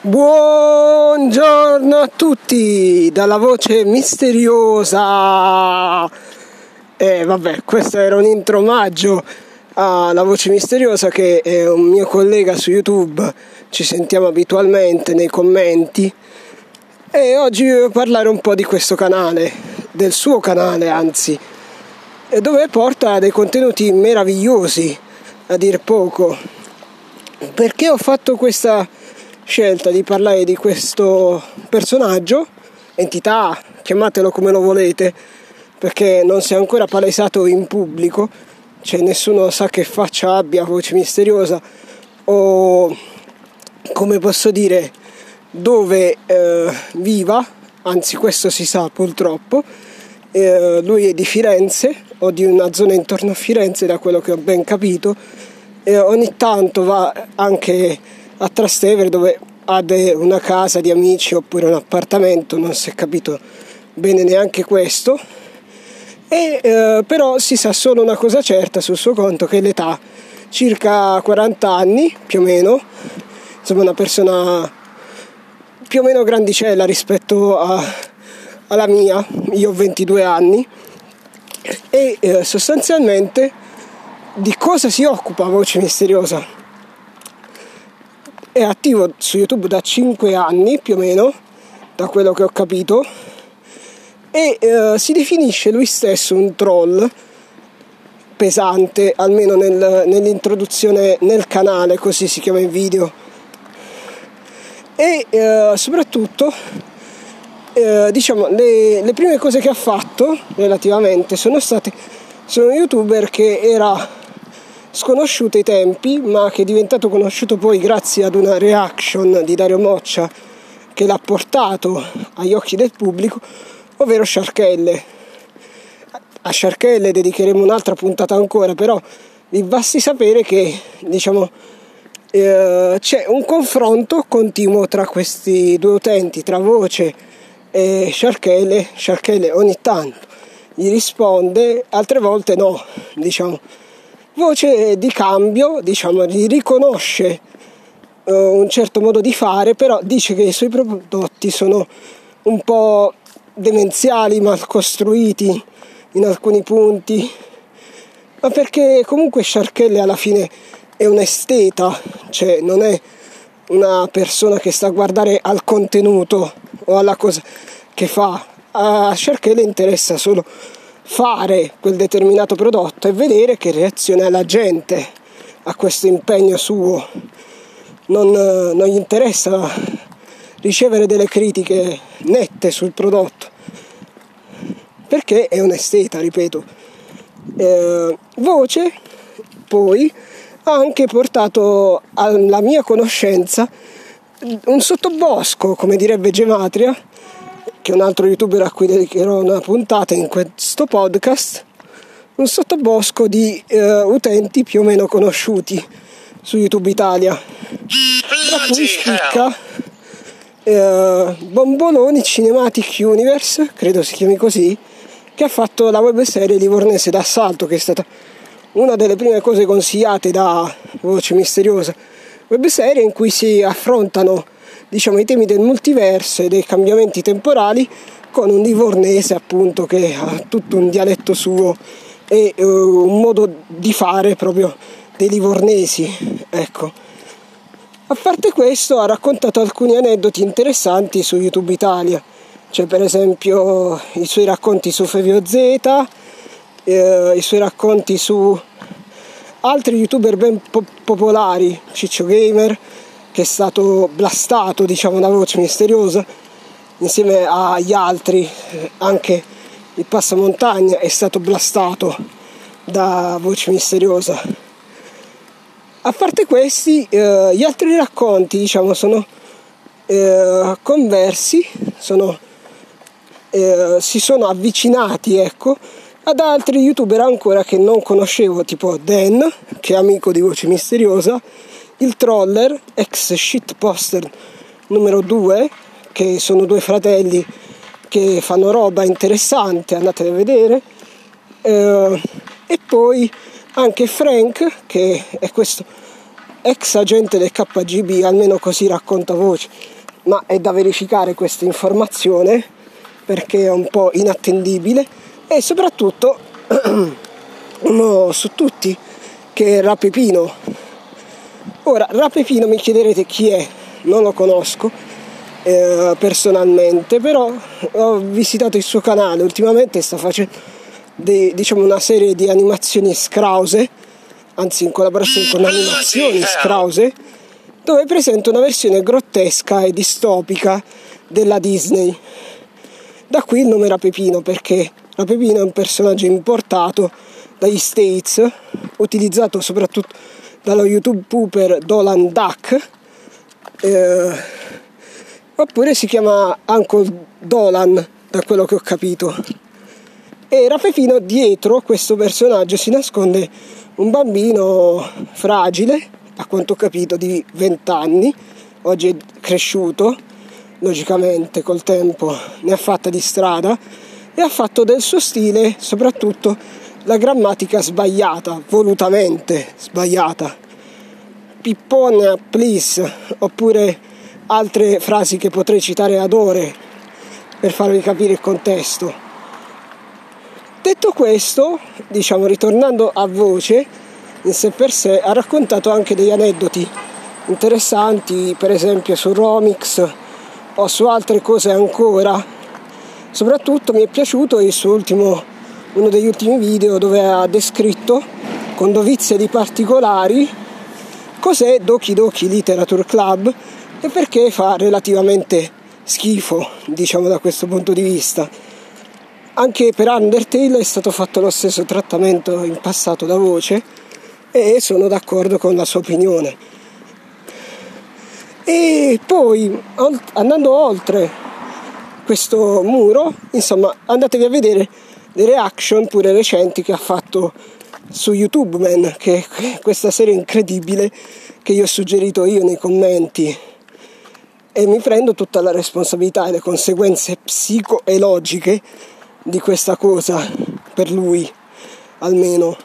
Buongiorno a tutti dalla voce misteriosa. E eh, vabbè, questo era un intro omaggio alla voce misteriosa che è un mio collega su YouTube. Ci sentiamo abitualmente nei commenti. E oggi voglio parlare un po' di questo canale, del suo canale anzi, dove porta dei contenuti meravigliosi, a dir poco. Perché ho fatto questa scelta di parlare di questo personaggio, entità, chiamatelo come lo volete, perché non si è ancora palesato in pubblico, cioè nessuno sa che faccia abbia, voce misteriosa o come posso dire dove eh, viva, anzi questo si sa purtroppo, eh, lui è di Firenze o di una zona intorno a Firenze da quello che ho ben capito e ogni tanto va anche a Trastevere dove ha una casa di amici oppure un appartamento, non si è capito bene neanche questo. E, eh, però si sa solo una cosa certa sul suo conto che l'età circa 40 anni più o meno, insomma una persona più o meno grandicella rispetto a, alla mia, io ho 22 anni e eh, sostanzialmente di cosa si occupa Voce Misteriosa? È attivo su YouTube da 5 anni più o meno, da quello che ho capito, e eh, si definisce lui stesso un troll pesante, almeno nel, nell'introduzione nel canale, così si chiama il video. E eh, soprattutto, eh, diciamo, le, le prime cose che ha fatto relativamente sono state, sono un youtuber che era sconosciuto ai tempi, ma che è diventato conosciuto poi grazie ad una reaction di Dario Moccia che l'ha portato agli occhi del pubblico, ovvero Sciarchelle. A Sciarchelle dedicheremo un'altra puntata ancora, però vi basti sapere che diciamo, eh, c'è un confronto continuo tra questi due utenti, tra voce e Sciarchelle. Sciarchelle ogni tanto gli risponde, altre volte no, diciamo voce di cambio, diciamo, riconosce uh, un certo modo di fare, però dice che i suoi prodotti sono un po' demenziali, mal costruiti in alcuni punti, ma perché comunque Sciarchelle alla fine è un esteta, cioè non è una persona che sta a guardare al contenuto o alla cosa che fa. A Sciarchelle interessa solo fare quel determinato prodotto e vedere che reazione ha la gente a questo impegno suo. Non, non gli interessa ricevere delle critiche nette sul prodotto perché è un esteta, ripeto. Eh, voce poi ha anche portato alla mia conoscenza un sottobosco, come direbbe Gematria, che è un altro youtuber a cui dedicherò una puntata in questo podcast, un sottobosco di eh, utenti più o meno conosciuti su YouTube Italia, tra cui spicca eh, Bomboloni Cinematic Universe, credo si chiami così, che ha fatto la webserie Livornese d'assalto, che è stata una delle prime cose consigliate da Voce Misteriosa, webserie in cui si affrontano diciamo, i temi del multiverso e dei cambiamenti temporali con un livornese appunto che ha tutto un dialetto suo e uh, un modo di fare proprio dei livornesi ecco. A parte questo ha raccontato alcuni aneddoti interessanti su YouTube Italia. C'è per esempio i suoi racconti su Fevio Z eh, i suoi racconti su altri youtuber ben po- popolari Ciccio Gamer che è stato blastato diciamo da voce misteriosa insieme agli altri anche il passamontagna è stato blastato da voce misteriosa. A parte questi eh, gli altri racconti diciamo sono eh, conversi sono, eh, si sono avvicinati ecco ad altri youtuber ancora che non conoscevo tipo Dan che è amico di voce misteriosa il troller, ex shitposter numero 2, che sono due fratelli che fanno roba interessante, andate a vedere, eh, e poi anche Frank, che è questo ex agente del KGB, almeno così racconta voce, ma è da verificare questa informazione perché è un po' inattendibile e soprattutto uno su tutti che è Rapepino. Ora, Rapepino mi chiederete chi è, non lo conosco eh, personalmente, però ho visitato il suo canale, ultimamente sta facendo dei, diciamo una serie di animazioni scrause, anzi in collaborazione con animazioni scrause, dove presenta una versione grottesca e distopica della Disney. Da qui il nome Rapepino perché Rapepino è un personaggio importato dagli States, utilizzato soprattutto dallo YouTube pooper Dolan Duck, eh, oppure si chiama Uncle Dolan, da quello che ho capito. E Rapepino dietro questo personaggio si nasconde un bambino fragile, a quanto ho capito di 20 anni, oggi è cresciuto, logicamente col tempo ne ha fatta di strada e ha fatto del suo stile soprattutto la grammatica sbagliata, volutamente sbagliata. Pippone, please, oppure altre frasi che potrei citare ad ore per farvi capire il contesto. Detto questo, diciamo ritornando a voce, in sé per sé, ha raccontato anche degli aneddoti interessanti, per esempio su Romix o su altre cose ancora Soprattutto mi è piaciuto il suo ultimo, uno degli ultimi video dove ha descritto con dovizia di particolari cos'è Doki Doki Literature Club e perché fa relativamente schifo, diciamo da questo punto di vista. Anche per Undertale è stato fatto lo stesso trattamento in passato da voce e sono d'accordo con la sua opinione. E poi andando oltre questo muro, insomma andatevi a vedere le reaction pure recenti che ha fatto su YouTube Man, che è questa serie incredibile che io ho suggerito io nei commenti. E mi prendo tutta la responsabilità e le conseguenze psico-logiche di questa cosa per lui almeno.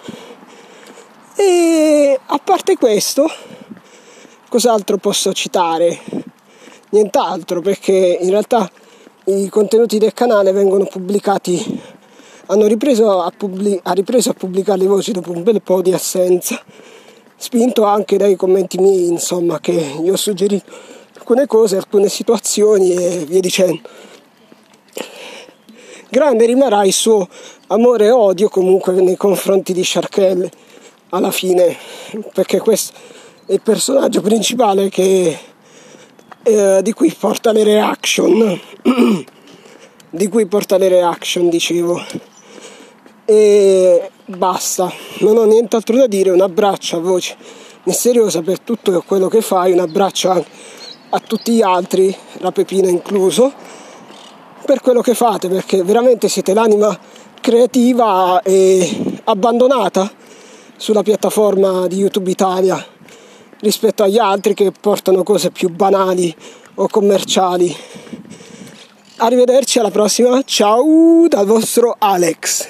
E a parte questo cos'altro posso citare? Nient'altro perché in realtà i contenuti del canale vengono pubblicati ripreso pubblic- ha ripreso a pubblicare le voci dopo un bel po' di assenza. Spinto anche dai commenti miei insomma che gli ho suggerito alcune cose alcune situazioni e via dicendo. Grande rimarrà il suo amore e odio comunque nei confronti di Sharkelle alla fine perché questo è il personaggio principale che eh, di cui porta le reaction. Di cui porta le reaction dicevo e basta non ho nient'altro da dire un abbraccio a voce misteriosa per tutto quello che fai un abbraccio a tutti gli altri la Pepina incluso per quello che fate perché veramente siete l'anima creativa e abbandonata sulla piattaforma di YouTube Italia rispetto agli altri che portano cose più banali o commerciali. Arrivederci alla prossima, ciao dal vostro Alex.